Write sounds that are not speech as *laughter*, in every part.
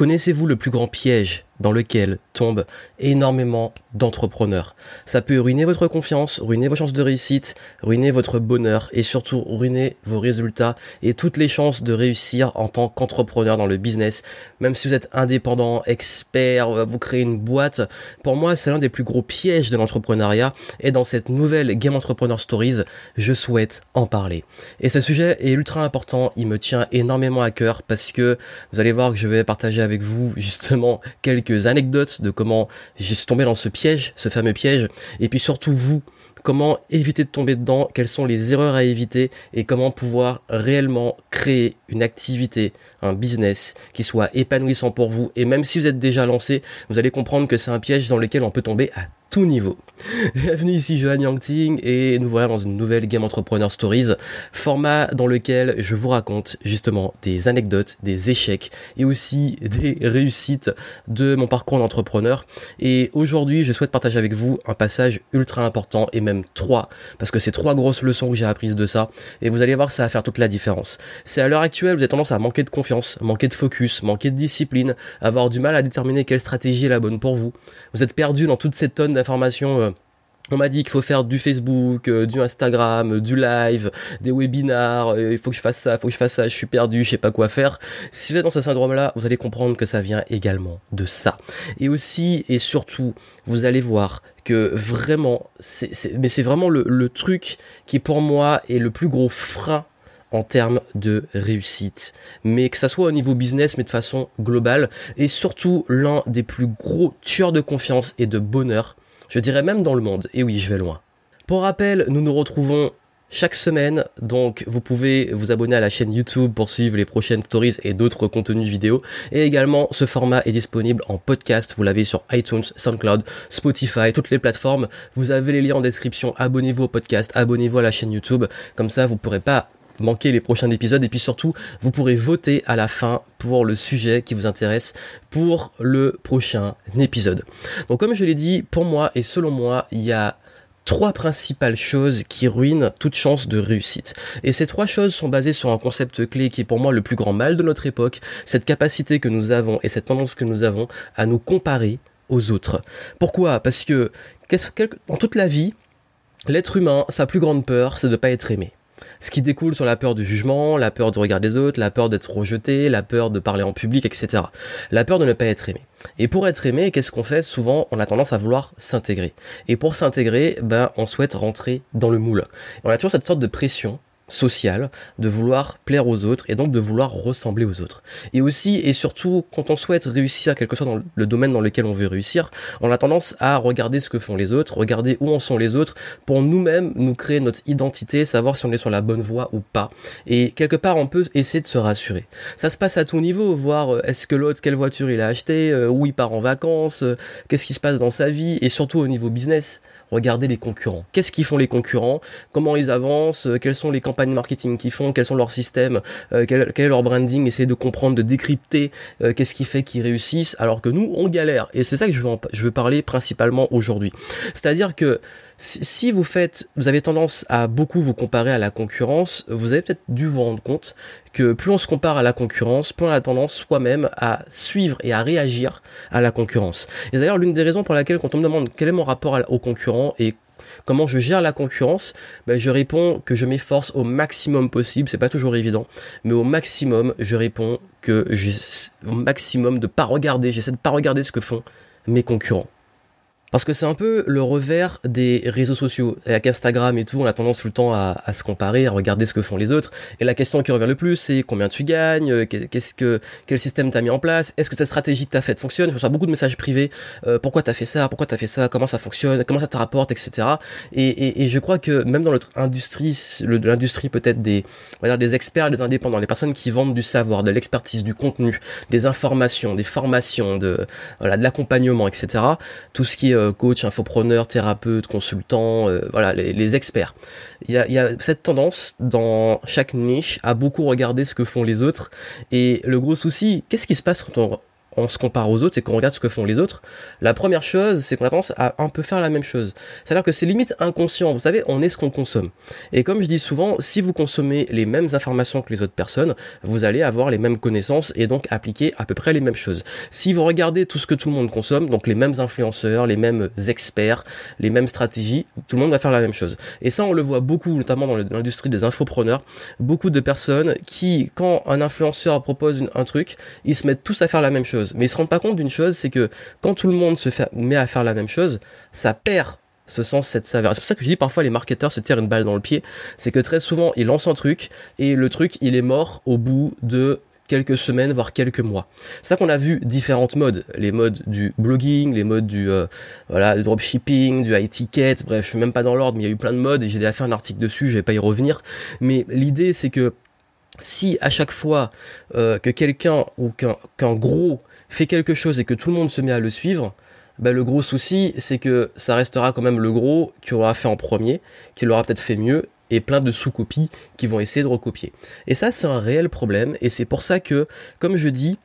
Connaissez-vous le plus grand piège? Dans lequel tombent énormément d'entrepreneurs. Ça peut ruiner votre confiance, ruiner vos chances de réussite, ruiner votre bonheur et surtout ruiner vos résultats et toutes les chances de réussir en tant qu'entrepreneur dans le business. Même si vous êtes indépendant, expert, vous créez une boîte, pour moi c'est l'un des plus gros pièges de l'entrepreneuriat et dans cette nouvelle Game Entrepreneur Stories, je souhaite en parler. Et ce sujet est ultra important, il me tient énormément à cœur parce que vous allez voir que je vais partager avec vous justement quelques anecdotes de comment j'ai tombé dans ce piège, ce fameux piège, et puis surtout vous, comment éviter de tomber dedans, quelles sont les erreurs à éviter? Et comment pouvoir réellement créer une activité, un business qui soit épanouissant pour vous? Et même si vous êtes déjà lancé, vous allez comprendre que c'est un piège dans lequel on peut tomber à tout niveau. Bienvenue ici Johan Yangting et nous voilà dans une nouvelle Game Entrepreneur Stories, format dans lequel je vous raconte justement des anecdotes, des échecs et aussi *laughs* des réussites de mon parcours d'entrepreneur. Et aujourd'hui, je souhaite partager avec vous un passage ultra important et même trois, parce que c'est trois grosses leçons que j'ai apprises de ça et vous allez voir ça va faire toute la différence. C'est à l'heure actuelle, vous avez tendance à manquer de confiance, manquer de focus, manquer de discipline, avoir du mal à déterminer quelle stratégie est la bonne pour vous. Vous êtes perdu dans toute cette tonne euh, on m'a dit qu'il faut faire du Facebook, euh, du Instagram, euh, du live, des webinars, il faut que je fasse ça, il faut que je fasse ça, je suis perdu, je sais pas quoi faire. Si vous êtes dans ce syndrome-là, vous allez comprendre que ça vient également de ça. Et aussi et surtout, vous allez voir que vraiment, c'est, mais c'est vraiment le, le truc qui pour moi est le plus gros frein en termes de réussite. Mais que ça soit au niveau business, mais de façon globale. Et surtout, l'un des plus gros tueurs de confiance et de bonheur, je dirais même dans le monde. Et oui, je vais loin. Pour rappel, nous nous retrouvons chaque semaine, donc vous pouvez vous abonner à la chaîne YouTube pour suivre les prochaines stories et d'autres contenus vidéo. Et également, ce format est disponible en podcast. Vous l'avez sur iTunes, SoundCloud, Spotify, toutes les plateformes. Vous avez les liens en description. Abonnez-vous au podcast, abonnez-vous à la chaîne YouTube. Comme ça, vous pourrez pas manquer les prochains épisodes et puis surtout vous pourrez voter à la fin pour le sujet qui vous intéresse pour le prochain épisode. Donc comme je l'ai dit, pour moi et selon moi, il y a trois principales choses qui ruinent toute chance de réussite. Et ces trois choses sont basées sur un concept clé qui est pour moi le plus grand mal de notre époque, cette capacité que nous avons et cette tendance que nous avons à nous comparer aux autres. Pourquoi? Parce que dans toute la vie, l'être humain, sa plus grande peur, c'est de ne pas être aimé ce qui découle sur la peur du jugement, la peur du regard des autres, la peur d'être rejeté, la peur de parler en public, etc. La peur de ne pas être aimé. Et pour être aimé, qu'est-ce qu'on fait Souvent, on a tendance à vouloir s'intégrer. Et pour s'intégrer, ben, on souhaite rentrer dans le moule. on a toujours cette sorte de pression social, de vouloir plaire aux autres et donc de vouloir ressembler aux autres. Et aussi et surtout, quand on souhaite réussir quelque chose dans le domaine dans lequel on veut réussir, on a tendance à regarder ce que font les autres, regarder où en sont les autres pour nous-mêmes nous créer notre identité, savoir si on est sur la bonne voie ou pas. Et quelque part, on peut essayer de se rassurer. Ça se passe à tout niveau, voir euh, est-ce que l'autre, quelle voiture il a acheté, euh, où il part en vacances, euh, qu'est-ce qui se passe dans sa vie et surtout au niveau business regardez les concurrents. Qu'est-ce qu'ils font les concurrents? Comment ils avancent? Euh, Quelles sont les campagnes marketing qu'ils font? Quels sont leurs systèmes? Euh, quel, est leur branding? Essayer de comprendre, de décrypter euh, qu'est-ce qui fait qu'ils réussissent alors que nous, on galère. Et c'est ça que je veux, je veux parler principalement aujourd'hui. C'est-à-dire que si vous faites, vous avez tendance à beaucoup vous comparer à la concurrence, vous avez peut-être dû vous rendre compte que plus on se compare à la concurrence, plus on a tendance soi-même à suivre et à réagir à la concurrence. Et d'ailleurs, l'une des raisons pour laquelle quand on me demande quel est mon rapport aux concurrents et comment je gère la concurrence, ben je réponds que je m'efforce au maximum possible, c'est pas toujours évident, mais au maximum, je réponds que j'ai au maximum de pas regarder, j'essaie de pas regarder ce que font mes concurrents. Parce que c'est un peu le revers des réseaux sociaux. Avec Instagram et tout, on a tendance tout le temps à, se comparer, à regarder ce que font les autres. Et la question qui revient le plus, c'est combien tu gagnes, euh, qu'est-ce que, quel système t'as mis en place, est-ce que cette stratégie que t'as faite fonctionne? Je reçois beaucoup de messages privés. Euh, pourquoi t'as fait ça, pourquoi t'as fait ça, comment ça fonctionne, comment ça te rapporte, etc. Et, et, je crois que même dans notre industrie, l'industrie peut-être des, on va dire des experts, des indépendants, les personnes qui vendent du savoir, de l'expertise, du contenu, des informations, des formations, de, voilà, de l'accompagnement, etc. Tout ce qui est euh, coach, infopreneur, thérapeute, consultant, euh, voilà, les, experts. Il y, a, cette tendance dans chaque niche à beaucoup regarder ce que font les autres. Et le gros souci, qu'est-ce qui se passe quand on on se compare aux autres et qu'on regarde ce que font les autres, la première chose, c'est qu'on a tendance à un peu faire la même chose. C'est-à-dire que c'est limite inconscient. Vous savez, on est ce qu'on consomme. Et comme je dis souvent, si vous consommez les mêmes informations que les autres personnes, vous allez avoir les mêmes connaissances et donc appliquer à peu près les mêmes choses. Si vous regardez tout ce que tout le monde consomme, donc les mêmes influenceurs, les mêmes experts, les mêmes stratégies, tout le monde va faire la même chose. Et ça, on le voit beaucoup, notamment dans l'industrie des infopreneurs, beaucoup de personnes qui, quand un influenceur propose un truc, ils se mettent tous à faire la même chose mais ils se rendent pas compte d'une chose, c'est que quand tout le monde se met à faire la même chose, ça perd ce sens, cette saveur. C'est pour ça que je dis parfois les marketeurs se tirent une balle dans le pied. C'est que très souvent ils lancent un truc et le truc il est mort au bout de quelques semaines, voire quelques mois. C'est ça qu'on a vu différentes modes, les modes du blogging, les modes du euh, voilà, dropshipping, du high ticket, bref, je suis même pas dans l'ordre, mais il y a eu plein de modes et j'ai déjà fait un article dessus, je vais pas y revenir. Mais l'idée c'est que si à chaque fois euh, que quelqu'un ou qu'un gros fait quelque chose et que tout le monde se met à le suivre, bah, le gros souci, c'est que ça restera quand même le gros qui aura fait en premier, qui l'aura peut-être fait mieux, et plein de sous-copies qui vont essayer de recopier. Et ça, c'est un réel problème, et c'est pour ça que, comme je dis,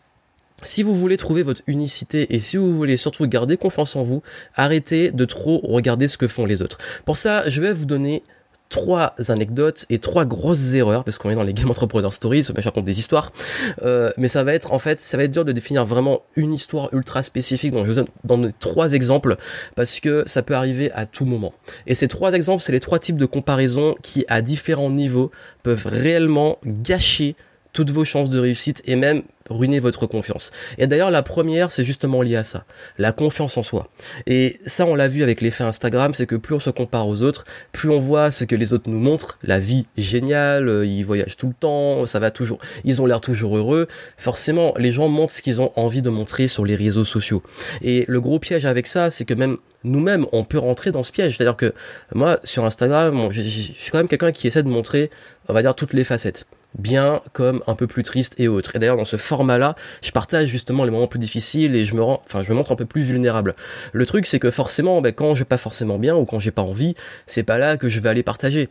si vous voulez trouver votre unicité et si vous voulez surtout garder confiance en vous, arrêtez de trop regarder ce que font les autres. Pour ça, je vais vous donner trois anecdotes et trois grosses erreurs parce qu'on est dans les game entrepreneur stories, on raconte des histoires, euh, mais ça va être en fait, ça va être dur de définir vraiment une histoire ultra spécifique. Donc je vous donne trois exemples parce que ça peut arriver à tout moment. Et ces trois exemples, c'est les trois types de comparaisons qui, à différents niveaux, peuvent réellement gâcher toutes vos chances de réussite et même ruiner votre confiance. Et d'ailleurs, la première, c'est justement lié à ça, la confiance en soi. Et ça, on l'a vu avec l'effet Instagram, c'est que plus on se compare aux autres, plus on voit ce que les autres nous montrent, la vie géniale, euh, ils voyagent tout le temps, ça va toujours, ils ont l'air toujours heureux. Forcément, les gens montrent ce qu'ils ont envie de montrer sur les réseaux sociaux. Et le gros piège avec ça, c'est que même nous-mêmes, on peut rentrer dans ce piège. C'est-à-dire que moi, sur Instagram, je suis quand même quelqu'un qui essaie de montrer, on va dire, toutes les facettes bien comme un peu plus triste et autre. Et d'ailleurs dans ce format-là, je partage justement les moments plus difficiles et je me rends, enfin je me montre un peu plus vulnérable. Le truc c'est que forcément, ben, quand je vais pas forcément bien ou quand j'ai pas envie, c'est pas là que je vais aller partager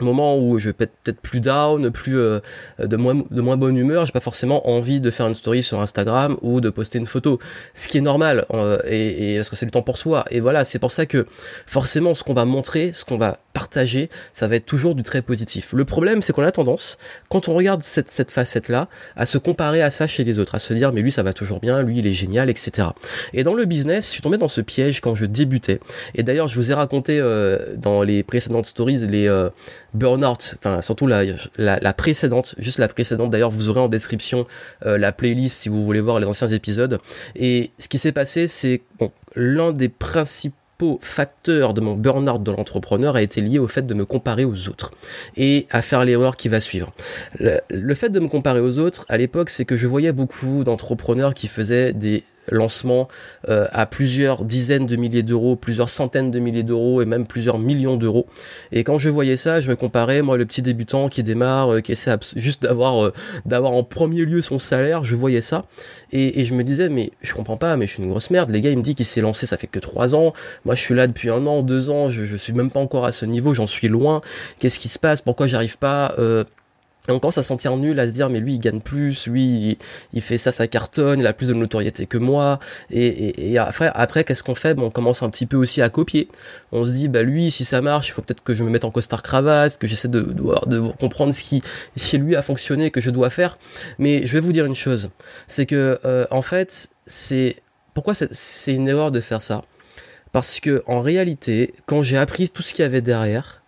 moment où je vais peut-être plus down, plus euh, de moins de moins bonne humeur, j'ai pas forcément envie de faire une story sur Instagram ou de poster une photo, ce qui est normal euh, et, et parce que c'est le temps pour soi? Et voilà, c'est pour ça que forcément ce qu'on va montrer, ce qu'on va partager, ça va être toujours du très positif. Le problème, c'est qu'on a tendance, quand on regarde cette, cette facette-là, à se comparer à ça chez les autres, à se dire mais lui ça va toujours bien, lui il est génial, etc. Et dans le business, je suis tombé dans ce piège quand je débutais. Et d'ailleurs, je vous ai raconté euh, dans les précédentes stories les Burnout, enfin surtout la, la, précédente, juste la précédente. D'ailleurs, vous aurez en description euh, la playlist si vous voulez voir les anciens épisodes. Et ce qui s'est passé, c'est bon, l'un des principaux facteurs de mon burn-out de l'entrepreneur a été lié au fait de me comparer aux autres et à faire l'erreur qui va suivre. le fait de me comparer aux autres, à l'époque, c'est que je voyais beaucoup d'entrepreneurs qui faisaient des lancement euh, à plusieurs dizaines de milliers d'euros, plusieurs centaines de milliers d'euros et même plusieurs millions d'euros. Et quand je voyais ça, je me comparais, moi le petit débutant qui démarre, euh, qui essaie juste d'avoir euh, d'avoir en premier lieu son salaire, je voyais ça et, et, je me disais mais je comprends pas, mais je suis une grosse merde. Les gars, il me dit qu'il s'est lancé, ça fait que trois ans. Moi, je suis là depuis un an, deux ans, je, je suis même pas encore à ce niveau, j'en suis loin. Qu'est-ce qui se passe? Pourquoi j'arrive pas et on commence à se sentir nul, à se dire mais lui il gagne plus, lui il, fait ça, ça cartonne, il a plus de notoriété que moi. Et, et, après, après qu'est-ce qu'on fait? Bon, On commence un petit peu aussi à copier. On se dit bah lui si ça marche, il faut peut-être que je me mette en costard cravate, que j'essaie de, de, de, comprendre ce qui chez lui a fonctionné, que je dois faire. Mais je vais vous dire une chose, c'est que euh, en fait c'est pourquoi c'est une erreur de faire ça? Parce que en réalité, quand j'ai appris tout ce qu'il y avait derrière,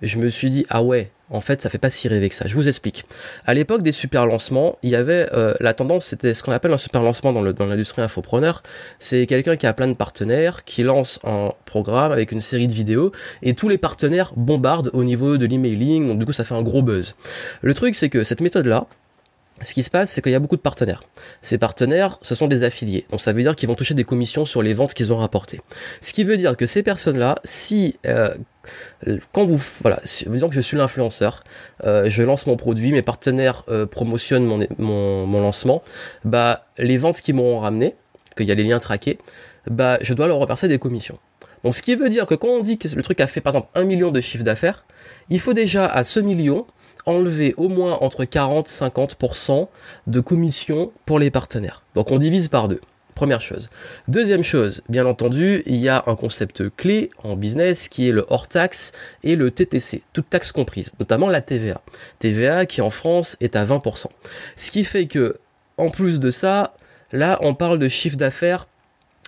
je me suis dit ah ouais en fait, ça fait pas si rêver que ça. Je vous explique. À l'époque des super lancements, il y avait euh, la tendance, c'était ce qu'on appelle un super lancement dans, dans l'industrie infopreneur. C'est quelqu'un qui a plein de partenaires, qui lance un programme avec une série de vidéos, et tous les partenaires bombardent au niveau de l'emailing, donc du coup ça fait un gros buzz. Le truc, c'est que cette méthode-là, ce qui se passe, c'est qu'il y a beaucoup de partenaires. Ces partenaires, ce sont des affiliés. Donc ça veut dire qu'ils vont toucher des commissions sur les ventes qu'ils ont rapportées. Ce qui veut dire que ces personnes-là, si euh, quand vous voilà, disons que je suis l'influenceur, euh, je lance mon produit, mes partenaires euh, promotionnent mon, mon, mon, lancement, bah les ventes qui m'ont ramené, qu'il y a les liens traqués, bah je dois leur reverser des commissions. Donc ce qui veut dire que quand on dit que le truc a fait par exemple un million de chiffre d'affaires, il faut déjà à ce million enlever au moins entre 40-50% de commission pour les partenaires. Donc on divise par deux. Première chose. Deuxième chose, bien entendu, il y a un concept clé en business qui est le hors taxe et le TTC, toutes taxes comprises, notamment la TVA. TVA qui en France est à 20%. Ce qui fait que, en plus de ça, là on parle de chiffre d'affaires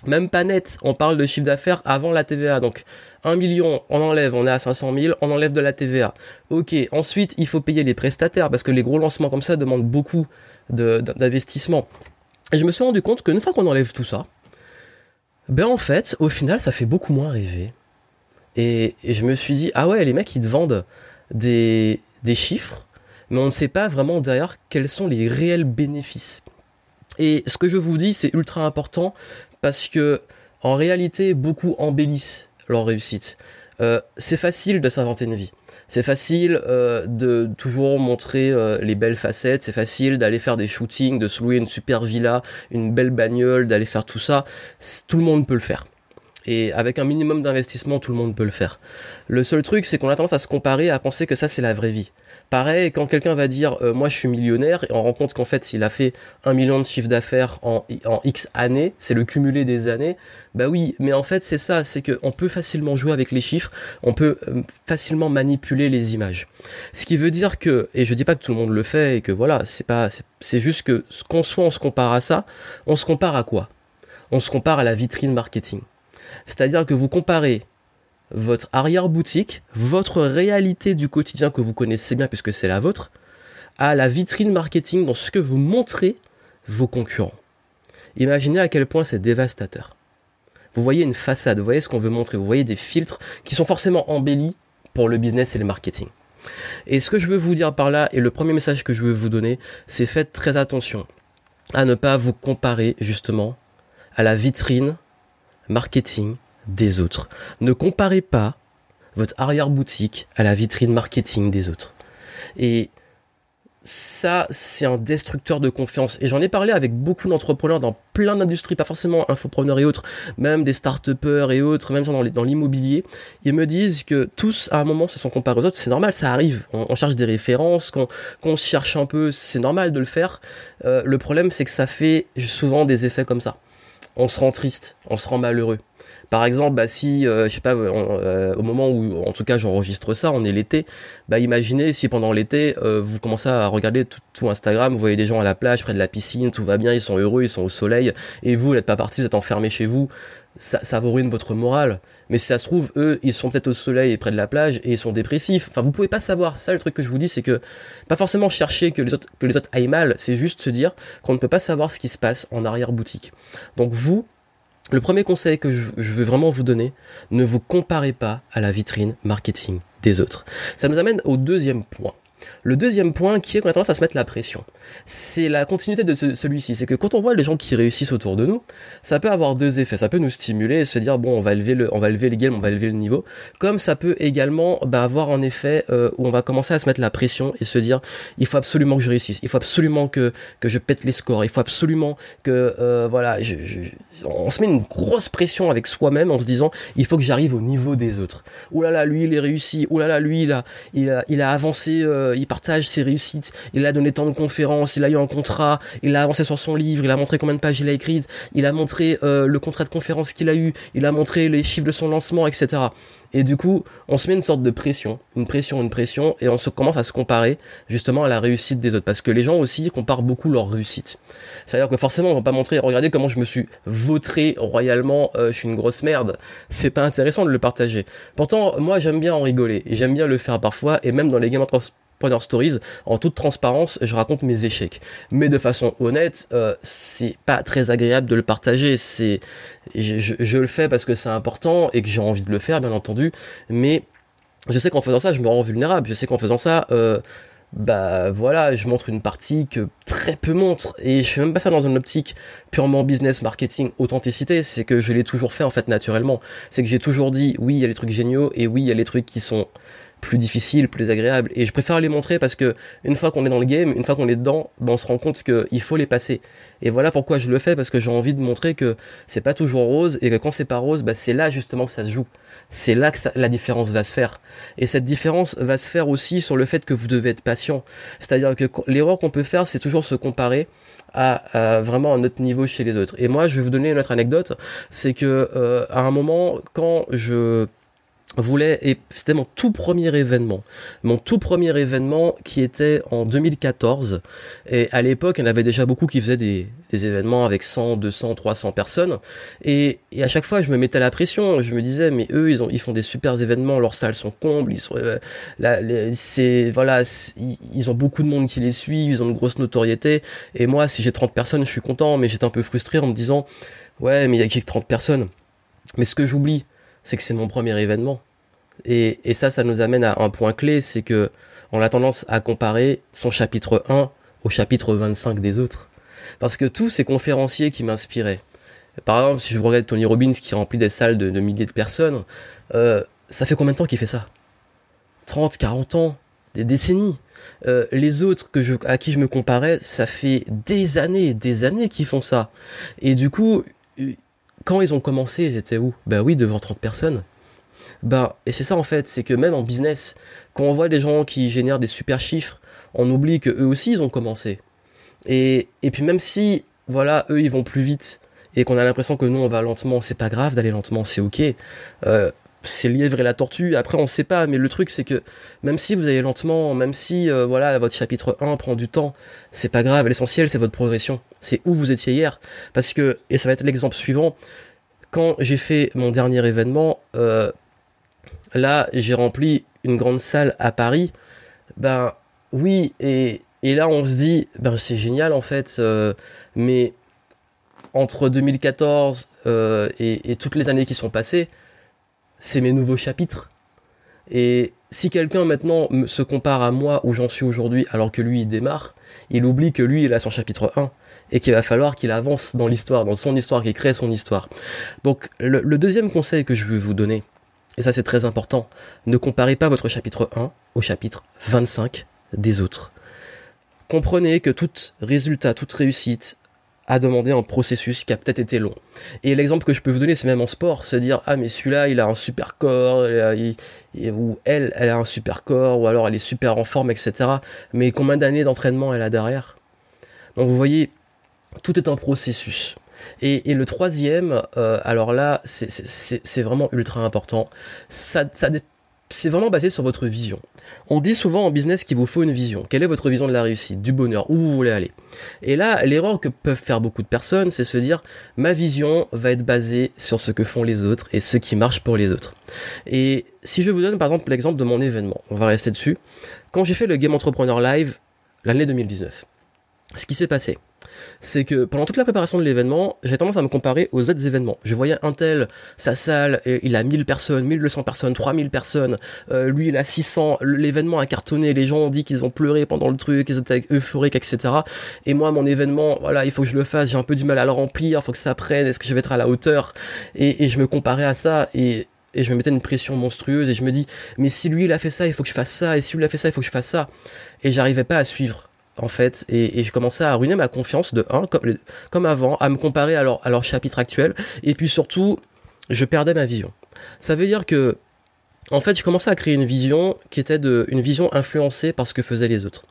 même pas net, on parle de chiffre d'affaires avant la TVA. Donc 1 million, on enlève, on est à 500 000, on enlève de la TVA. Ok, ensuite il faut payer les prestataires parce que les gros lancements comme ça demandent beaucoup d'investissement. Et je me suis rendu compte qu'une fois qu'on enlève tout ça, ben en fait, au final, ça fait beaucoup moins rêver. Et, je me suis dit, ah ouais, les mecs, ils te vendent des, des chiffres, mais on ne sait pas vraiment derrière quels sont les réels bénéfices. Et ce que je vous dis, c'est ultra important parce que en réalité, beaucoup embellissent leur réussite. Euh, c'est facile de s'inventer une vie. C'est facile euh, de toujours montrer euh, les belles facettes. C'est facile d'aller faire des shootings, de se louer une super villa, une belle bagnole, d'aller faire tout ça. Tout le monde peut le faire. Et avec un minimum d'investissement, tout le monde peut le faire. Le seul truc, c'est qu'on a tendance à se comparer, à penser que ça, c'est la vraie vie. Pareil, quand quelqu'un va dire euh, moi je suis millionnaire et on rend compte qu'en fait s'il a fait un million de chiffre d'affaires en, en X années, c'est le cumulé des années, bah oui, mais en fait c'est ça, c'est qu'on peut facilement jouer avec les chiffres, on peut euh, facilement manipuler les images. Ce qui veut dire que, et je dis pas que tout le monde le fait et que voilà, c'est pas, c'est juste que qu'on soit on se compare à ça, on se compare à quoi? On se compare à la vitrine marketing. C'est-à-dire que vous comparez votre arrière-boutique, votre réalité du quotidien que vous connaissez bien puisque c'est la vôtre, à la vitrine marketing dans ce que vous montrez vos concurrents. Imaginez à quel point c'est dévastateur. Vous voyez une façade, vous voyez ce qu'on veut montrer, vous voyez des filtres qui sont forcément embellis pour le business et le marketing. Et ce que je veux vous dire par là, et le premier message que je veux vous donner, c'est faites très attention à ne pas vous comparer justement à la vitrine marketing des autres. Ne comparez pas votre arrière-boutique à la vitrine marketing des autres. Et ça, c'est un destructeur de confiance. Et j'en ai parlé avec beaucoup d'entrepreneurs dans plein d'industries, pas forcément infopreneurs et autres, même des start et autres, même dans l'immobilier. Ils me disent que tous, à un moment, se sont comparés aux autres. C'est normal, ça arrive. On, cherche des références, qu'on cherche un peu, c'est normal de le faire. Euh, le problème, c'est que ça fait souvent des effets comme ça. On se rend triste, on se rend malheureux. Par exemple, bah, si, euh, je sais pas, euh, au moment où, en tout cas, j'enregistre ça, on est l'été, bah, imaginez si pendant l'été, euh, vous commencez à regarder tout, Instagram, vous voyez des gens à la plage, près de la piscine, tout va bien, ils sont heureux, ils sont au soleil, et vous, vous n'êtes pas parti, vous êtes enfermé chez vous, ça, ça vous ruine votre morale. Mais si ça se trouve, eux, ils sont peut-être au soleil et près de la plage et ils sont dépressifs. Enfin, vous pouvez pas savoir. Ça, le truc que je vous dis, c'est que pas forcément chercher que les autres, que les autres aillent mal, c'est juste se dire qu'on ne peut pas savoir ce qui se passe en arrière boutique. Donc vous, le premier conseil que je, veux vraiment vous donner, ne vous comparez pas à la vitrine marketing des autres. Ça nous amène au deuxième point. Le deuxième point qui est qu'on a tendance à se mettre la pression, c'est la continuité de celui-ci. C'est que quand on voit les gens qui réussissent autour de nous, ça peut avoir deux effets. Ça peut nous stimuler et se dire bon, on va élever le, on va élever les games, on va élever le niveau. Comme ça peut également bah, avoir un effet euh, où on va commencer à se mettre la pression et se dire il faut absolument que je réussisse, il faut absolument que que je pète les scores, il faut absolument que euh, voilà, je, on se met une grosse pression avec soi-même en se disant il faut que j'arrive au niveau des autres. Ouh là là, lui il est réussi. Ouh là là, lui il a il a, il a avancé. Euh, il partage ses réussites, il a donné tant de conférences, il a eu un contrat, il a avancé sur son livre, il a montré combien de pages il a écrites, il a montré euh, le contrat de conférence qu'il a eu, il a montré les chiffres de son lancement, etc. Et du coup, on se met une sorte de pression, une pression, une pression, et on commence à se comparer justement à la réussite des autres, parce que les gens aussi comparent beaucoup leur réussite. C'est-à-dire que forcément, on va pas montrer, regardez comment je me suis vautré royalement, euh, je suis une grosse merde. C'est pas intéressant de le partager. Pourtant, moi, j'aime bien en rigoler, j'aime bien le faire parfois, et même dans les Game Entrepreneur Stories, en toute transparence, je raconte mes échecs. Mais de façon honnête, euh, c'est pas très agréable de le partager. C'est, je, le fais parce que c'est important et que j'ai envie de le faire, bien entendu. Mais je sais qu'en faisant ça, je me rends vulnérable. Je sais qu'en faisant ça, euh, bah voilà, je montre une partie que très peu montrent. Et je fais même pas ça dans une optique purement business, marketing, authenticité. C'est que je l'ai toujours fait en fait naturellement. C'est que j'ai toujours dit oui, il y a les trucs géniaux et oui, il y a les trucs qui sont plus difficiles, plus agréables. Et je préfère les montrer parce que une fois qu'on est dans le game, une fois qu'on est dedans, ben on se rend compte qu'il faut les passer. Et voilà pourquoi je le fais parce que j'ai envie de montrer que c'est pas toujours rose et que quand c'est pas rose, ben c'est là justement que ça se joue. C'est là que la différence va se faire. Et cette différence va se faire aussi sur le fait que vous devez être patient. C'est-à-dire que l'erreur qu'on peut faire, c'est toujours se comparer à, vraiment un autre niveau chez les autres. Et moi, je vais vous donner une autre anecdote, c'est que euh, à un moment, quand je voulait, et c'était mon tout premier événement, mon tout premier événement qui était en 2014, et à l'époque, il y en avait déjà beaucoup qui faisaient des, des événements avec 100, 200, 300 personnes, et, et, à chaque fois, je me mettais la pression, je me disais, mais eux, ils, ont, ils font des super événements, leurs salles sont combles, ils sont, euh, là, c'est, voilà, ils ont beaucoup de monde qui les suit, ils ont une grosse notoriété, et moi, si j'ai 30 personnes, je suis content, mais j'étais un peu frustré en me disant, ouais, mais il y a que 30 personnes. Mais ce que j'oublie, c'est que c'est mon premier événement. Et, et, ça, ça nous amène à un point clé, c'est que on a tendance à comparer son chapitre 1 au chapitre 25 des autres. Parce que tous ces conférenciers qui m'inspiraient, par exemple, si je regarde Tony Robbins qui remplit des salles de, milliers de personnes, euh, ça fait combien de temps qu'il fait ça? 30, 40 ans, des décennies. Euh, les autres que je, à qui je me comparais, ça fait des années, des années qu'ils font ça. Et du coup, quand ils ont commencé, j'étais où? Ben oui, devant 30 personnes. Ben, et c'est ça en fait, c'est que même en business, quand on voit des gens qui génèrent des super chiffres, on oublie que eux aussi ils ont commencé. Et, et puis même si, voilà, eux ils vont plus vite et qu'on a l'impression que nous on va lentement, c'est pas grave d'aller lentement, c'est ok. Euh, c'est lièvre et la tortue. Après, on sait pas, mais le truc, c'est que même si vous allez lentement, même si euh, voilà votre chapitre 1 prend du temps, c'est pas grave. L'essentiel, c'est votre progression. C'est où vous étiez hier. Parce que, et ça va être l'exemple suivant, quand j'ai fait mon dernier événement, euh, là, j'ai rempli une grande salle à Paris. Ben oui, et, et là, on se dit, ben c'est génial en fait, euh, mais entre 2014 et, et toutes les années qui sont passées, c'est mes nouveaux chapitres. Et si quelqu'un maintenant se compare à moi où j'en suis aujourd'hui alors que lui il démarre, il oublie que lui il a son chapitre 1 et qu'il va falloir qu'il avance dans l'histoire, dans son histoire, qu'il crée son histoire. Donc le, deuxième conseil que je veux vous donner, et ça c'est très important, ne comparez pas votre chapitre 1 au chapitre 25 des autres. Comprenez que tout résultat, toute réussite a demandé un processus qui a peut-être été long. Et l'exemple que je peux vous donner, c'est même en sport, se dire ah mais celui-là il a un super corps, ou elle elle a un super corps, ou alors elle est super en forme, etc. Mais combien d'années d'entraînement elle a derrière? Donc vous voyez, tout est un processus. Et, le troisième, euh, alors là, c'est vraiment ultra important. Ça, ça, c'est vraiment basé sur votre vision. On dit souvent en business qu'il vous faut une vision. Quelle est votre vision de la réussite, du bonheur, où vous voulez aller? Et là, l'erreur que peuvent faire beaucoup de personnes, c'est se dire ma vision va être basée sur ce que font les autres et ce qui marche pour les autres. Et si je vous donne par exemple l'exemple de mon événement, on va rester dessus. Quand j'ai fait le Game Entrepreneur Live l'année 2019, ce qui s'est passé, c'est que pendant toute la préparation de l'événement, j'ai tendance à me comparer aux autres événements. Je voyais un tel, sa salle, il a 1000 personnes, 1200 personnes, 3000 personnes, euh, lui il a 600, l'événement a cartonné, les gens ont dit qu'ils ont pleuré pendant le truc, qu'ils étaient euphoriques, etc. Et moi, mon événement, voilà, il faut que je le fasse, j'ai un peu du mal à le remplir, il faut que ça prenne, est-ce que je vais être à la hauteur? Et, et je me comparais à ça et et je me mettais une pression monstrueuse et je me dis mais si lui il a fait ça il faut que je fasse ça et si lui il a fait ça il faut que je fasse ça et j'arrivais pas à suivre en fait, et, je commençais à ruiner ma confiance de un, comme, comme avant, à me comparer à leur chapitre actuel, et puis surtout, je perdais ma vision. Ça veut dire que, en fait, je commençais à créer une vision qui était de, une vision influencée par ce que faisaient les autres.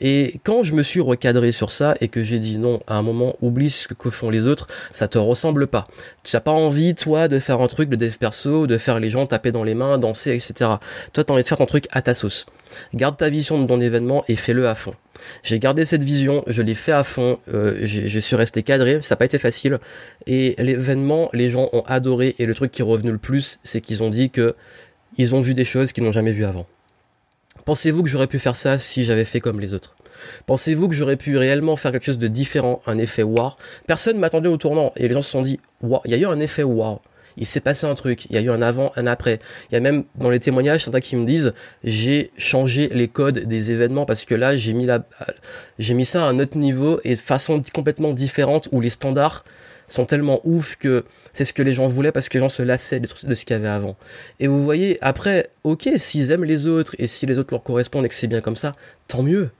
Et quand je me suis recadré sur ça et que j'ai dit non, à un moment, oublie ce que font les autres, ça te ressemble pas. Tu n'as pas envie, toi, de faire un truc de dev perso, de faire les gens taper dans les mains, danser, etc. Toi, t'as envie de faire ton truc à ta sauce. Garde ta vision de ton événement et fais-le à fond. J'ai gardé cette vision, je l'ai fait à fond, euh, je suis resté cadré, ça n'a pas été facile. Et l'événement, les gens ont adoré et le truc qui est revenu le plus, c'est qu'ils ont dit que ils ont vu des choses qu'ils n'ont jamais vues avant. Pensez-vous que j'aurais pu faire ça si j'avais fait comme les autres? Pensez-vous que j'aurais pu réellement faire quelque chose de différent, un effet wow Personne m'attendait au tournant et les gens se sont dit wow, il y a eu un effet wow. Il s'est passé un truc. Il y a eu un avant, un après. Il y a même dans les témoignages certains qui me disent j'ai changé les codes des événements parce que là j'ai mis la, j'ai mis ça à un autre niveau et de façon complètement différente où les standards sont tellement ouf que c'est ce que les gens voulaient parce que les gens se lassaient de, ce qu'il y avait avant. Et vous voyez, après, ok, s'ils aiment les autres et si les autres leur correspondent et que c'est bien comme ça, tant mieux.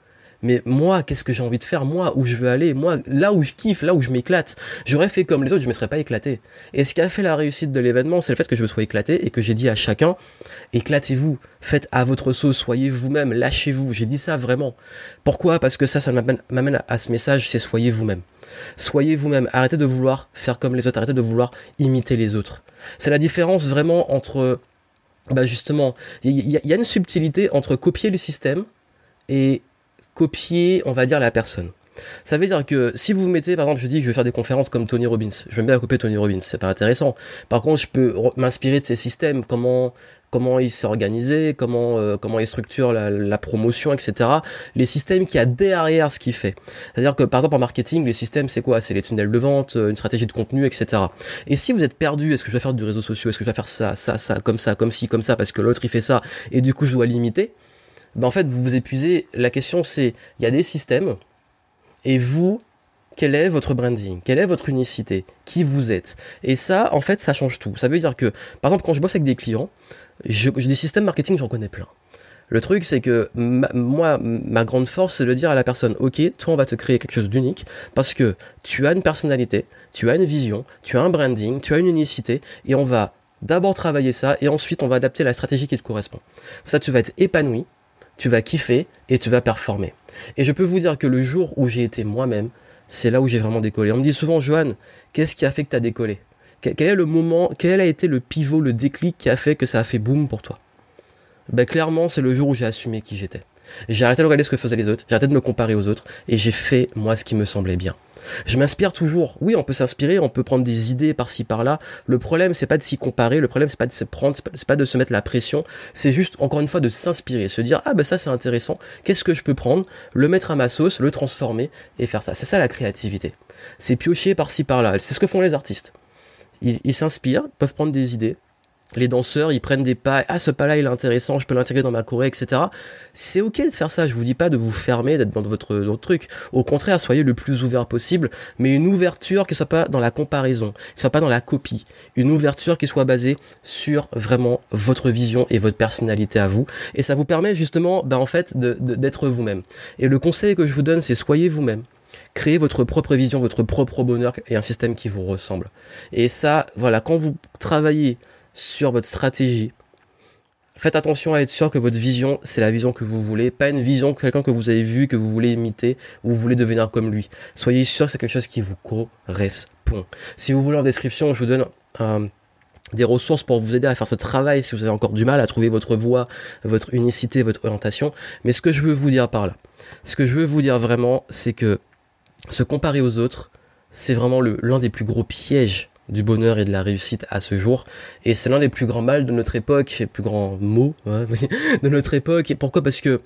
Mais moi, qu'est-ce que j'ai envie de faire Moi, où je veux aller Moi, là où je kiffe, là où je m'éclate. J'aurais fait comme les autres, je me serais pas éclaté. Et ce qui a fait la réussite de l'événement, c'est le fait que je me sois éclaté et que j'ai dit à chacun, éclatez-vous, faites à votre sauce, soyez vous-même, lâchez-vous. J'ai dit ça vraiment. Pourquoi? Parce que ça, ça m'amène à ce message, c'est soyez vous-même. Soyez vous-même, arrêtez de vouloir faire comme les autres, arrêtez de vouloir imiter les autres. C'est la différence vraiment entre, bah justement, il y, a une subtilité entre copier le système et copier, on va dire, la personne. Ça veut dire que si vous vous mettez, par exemple, je dis que je vais faire des conférences comme Tony Robbins, je vais bien copier Tony Robbins, c'est pas intéressant. Par contre, je peux m'inspirer de ses systèmes, comment comment il s'est organisé, comment euh, comment il structure la, promotion, etc. Les systèmes qui a derrière ce qu'il fait. C'est-à-dire que par exemple en marketing, les systèmes c'est quoi? C'est les tunnels de vente, une stratégie de contenu, etc. Et si vous êtes perdu, est-ce que je vais faire du réseau social, est-ce que je vais faire ça, ça, ça, comme ça, comme ci, comme ça, parce que l'autre il fait ça, et du coup je dois limiter? Ben en fait, vous vous épuisez. La question, c'est, il y a des systèmes, et vous, quel est votre branding? Quelle est votre unicité? Qui vous êtes? Et ça, en fait, ça change tout. Ça veut dire que, par exemple, quand je bosse avec des clients, je, des systèmes marketing, j'en connais plein. Le truc, c'est que moi, ma grande force, c'est de dire à la personne, ok, toi, on va te créer quelque chose d'unique parce que tu as une personnalité, tu as une vision, tu as un branding, tu as une unicité, et on va d'abord travailler ça, et ensuite, on va adapter la stratégie qui te correspond. Ça, tu vas être épanoui, tu vas kiffer et tu vas performer. Et je peux vous dire que le jour où j'ai été moi-même, c'est là où j'ai vraiment décollé. On me dit souvent, Johan, qu'est-ce qui a fait que tu as décollé Quel est le moment, quel a été le pivot, le déclic qui a fait que ça a fait boum pour toi? Ben, Clairement, c'est le jour où j'ai assumé qui j'étais. J'ai arrêté de regarder ce que faisaient les autres, j'ai arrêté de me comparer aux autres, et j'ai fait, moi, ce qui me semblait bien. Je m'inspire toujours. Oui, on peut s'inspirer, on peut prendre des idées par-ci par-là. Le problème, c'est pas de s'y comparer, le problème, c'est pas de se prendre, c'est pas de se mettre la pression, c'est juste, encore une fois, de s'inspirer, se dire, ah ben ça c'est intéressant, qu'est-ce que je peux prendre, le mettre à ma sauce, le transformer, et faire ça. C'est ça la créativité. C'est piocher par-ci par-là. C'est ce que font les artistes. ils s'inspirent, peuvent prendre des idées, les danseurs, ils prennent des pas, ah ce pas-là il est intéressant, je peux l'intégrer dans ma choré, etc. C'est ok de faire ça, je vous dis pas de vous fermer, d'être dans votre, truc. Au contraire, soyez le plus ouvert possible, mais une ouverture qui soit pas dans la comparaison, qui soit pas dans la copie. Une ouverture qui soit basée sur vraiment votre vision et votre personnalité à vous. Et ça vous permet justement, ben, en fait, d'être vous-même. Et le conseil que je vous donne, c'est soyez vous-même. Créez votre propre vision, votre propre bonheur et un système qui vous ressemble. Et ça, voilà, quand vous travaillez sur votre stratégie. Faites attention à être sûr que votre vision, c'est la vision que vous voulez, pas une vision de quelqu'un que vous avez vu, que vous voulez imiter, ou vous voulez devenir comme lui. Soyez sûr que c'est quelque chose qui vous correspond. Si vous voulez en description, je vous donne euh, des ressources pour vous aider à faire ce travail si vous avez encore du mal à trouver votre voie, votre unicité, votre orientation. Mais ce que je veux vous dire par là, ce que je veux vous dire vraiment, c'est que se comparer aux autres, c'est vraiment l'un des plus gros pièges du bonheur et de la réussite à ce jour. Et c'est l'un des plus grands mal de notre époque, plus grands mots *laughs* de notre époque. Et pourquoi? Parce que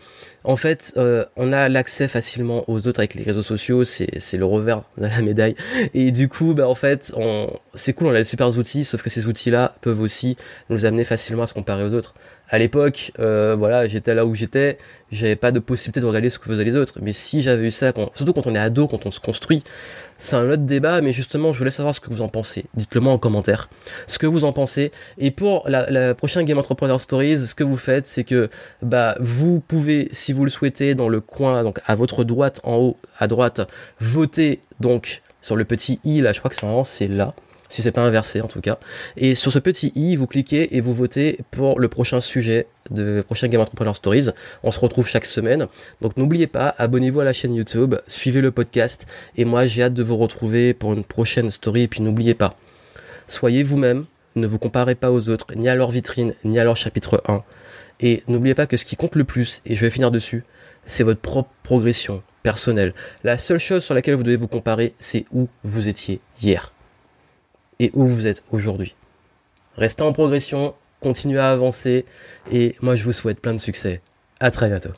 en fait, euh, on a l'accès facilement aux autres avec les réseaux sociaux, c'est le revers de la médaille. Et du coup, bah en fait, c'est cool, on a des super outils, sauf que ces outils-là peuvent aussi nous amener facilement à se comparer aux autres à l'époque, euh, voilà, j'étais là où j'étais, j'avais pas de possibilité de regarder ce que faisaient les autres. Mais si j'avais eu ça, surtout quand on est ado, quand on se construit, c'est un autre débat. Mais justement, je voulais savoir ce que vous en pensez. Dites-le moi en commentaire, ce que vous en pensez. Et pour la, prochaine Game Entrepreneur Stories, ce que vous faites, c'est que bah vous pouvez, si vous le souhaitez, dans le coin, donc à votre droite, en haut, à droite, voter donc sur le petit i là, je crois que c'est là si c'est pas inversé en tout cas. Et sur ce petit i, vous cliquez et vous votez pour le prochain sujet de prochain Game Entrepreneur Stories. On se retrouve chaque semaine. Donc n'oubliez pas, abonnez-vous à la chaîne YouTube, suivez le podcast et moi j'ai hâte de vous retrouver pour une prochaine story et puis n'oubliez pas, soyez vous-même, ne vous comparez pas aux autres, ni à leur vitrine, ni à leur chapitre 1. Et n'oubliez pas que ce qui compte le plus, et je vais finir dessus, c'est votre propre progression personnelle. La seule chose sur laquelle vous devez vous comparer, c'est où vous étiez hier et où vous êtes aujourd'hui. Restez en progression, continuez à avancer et moi je vous souhaite plein de succès. À très bientôt.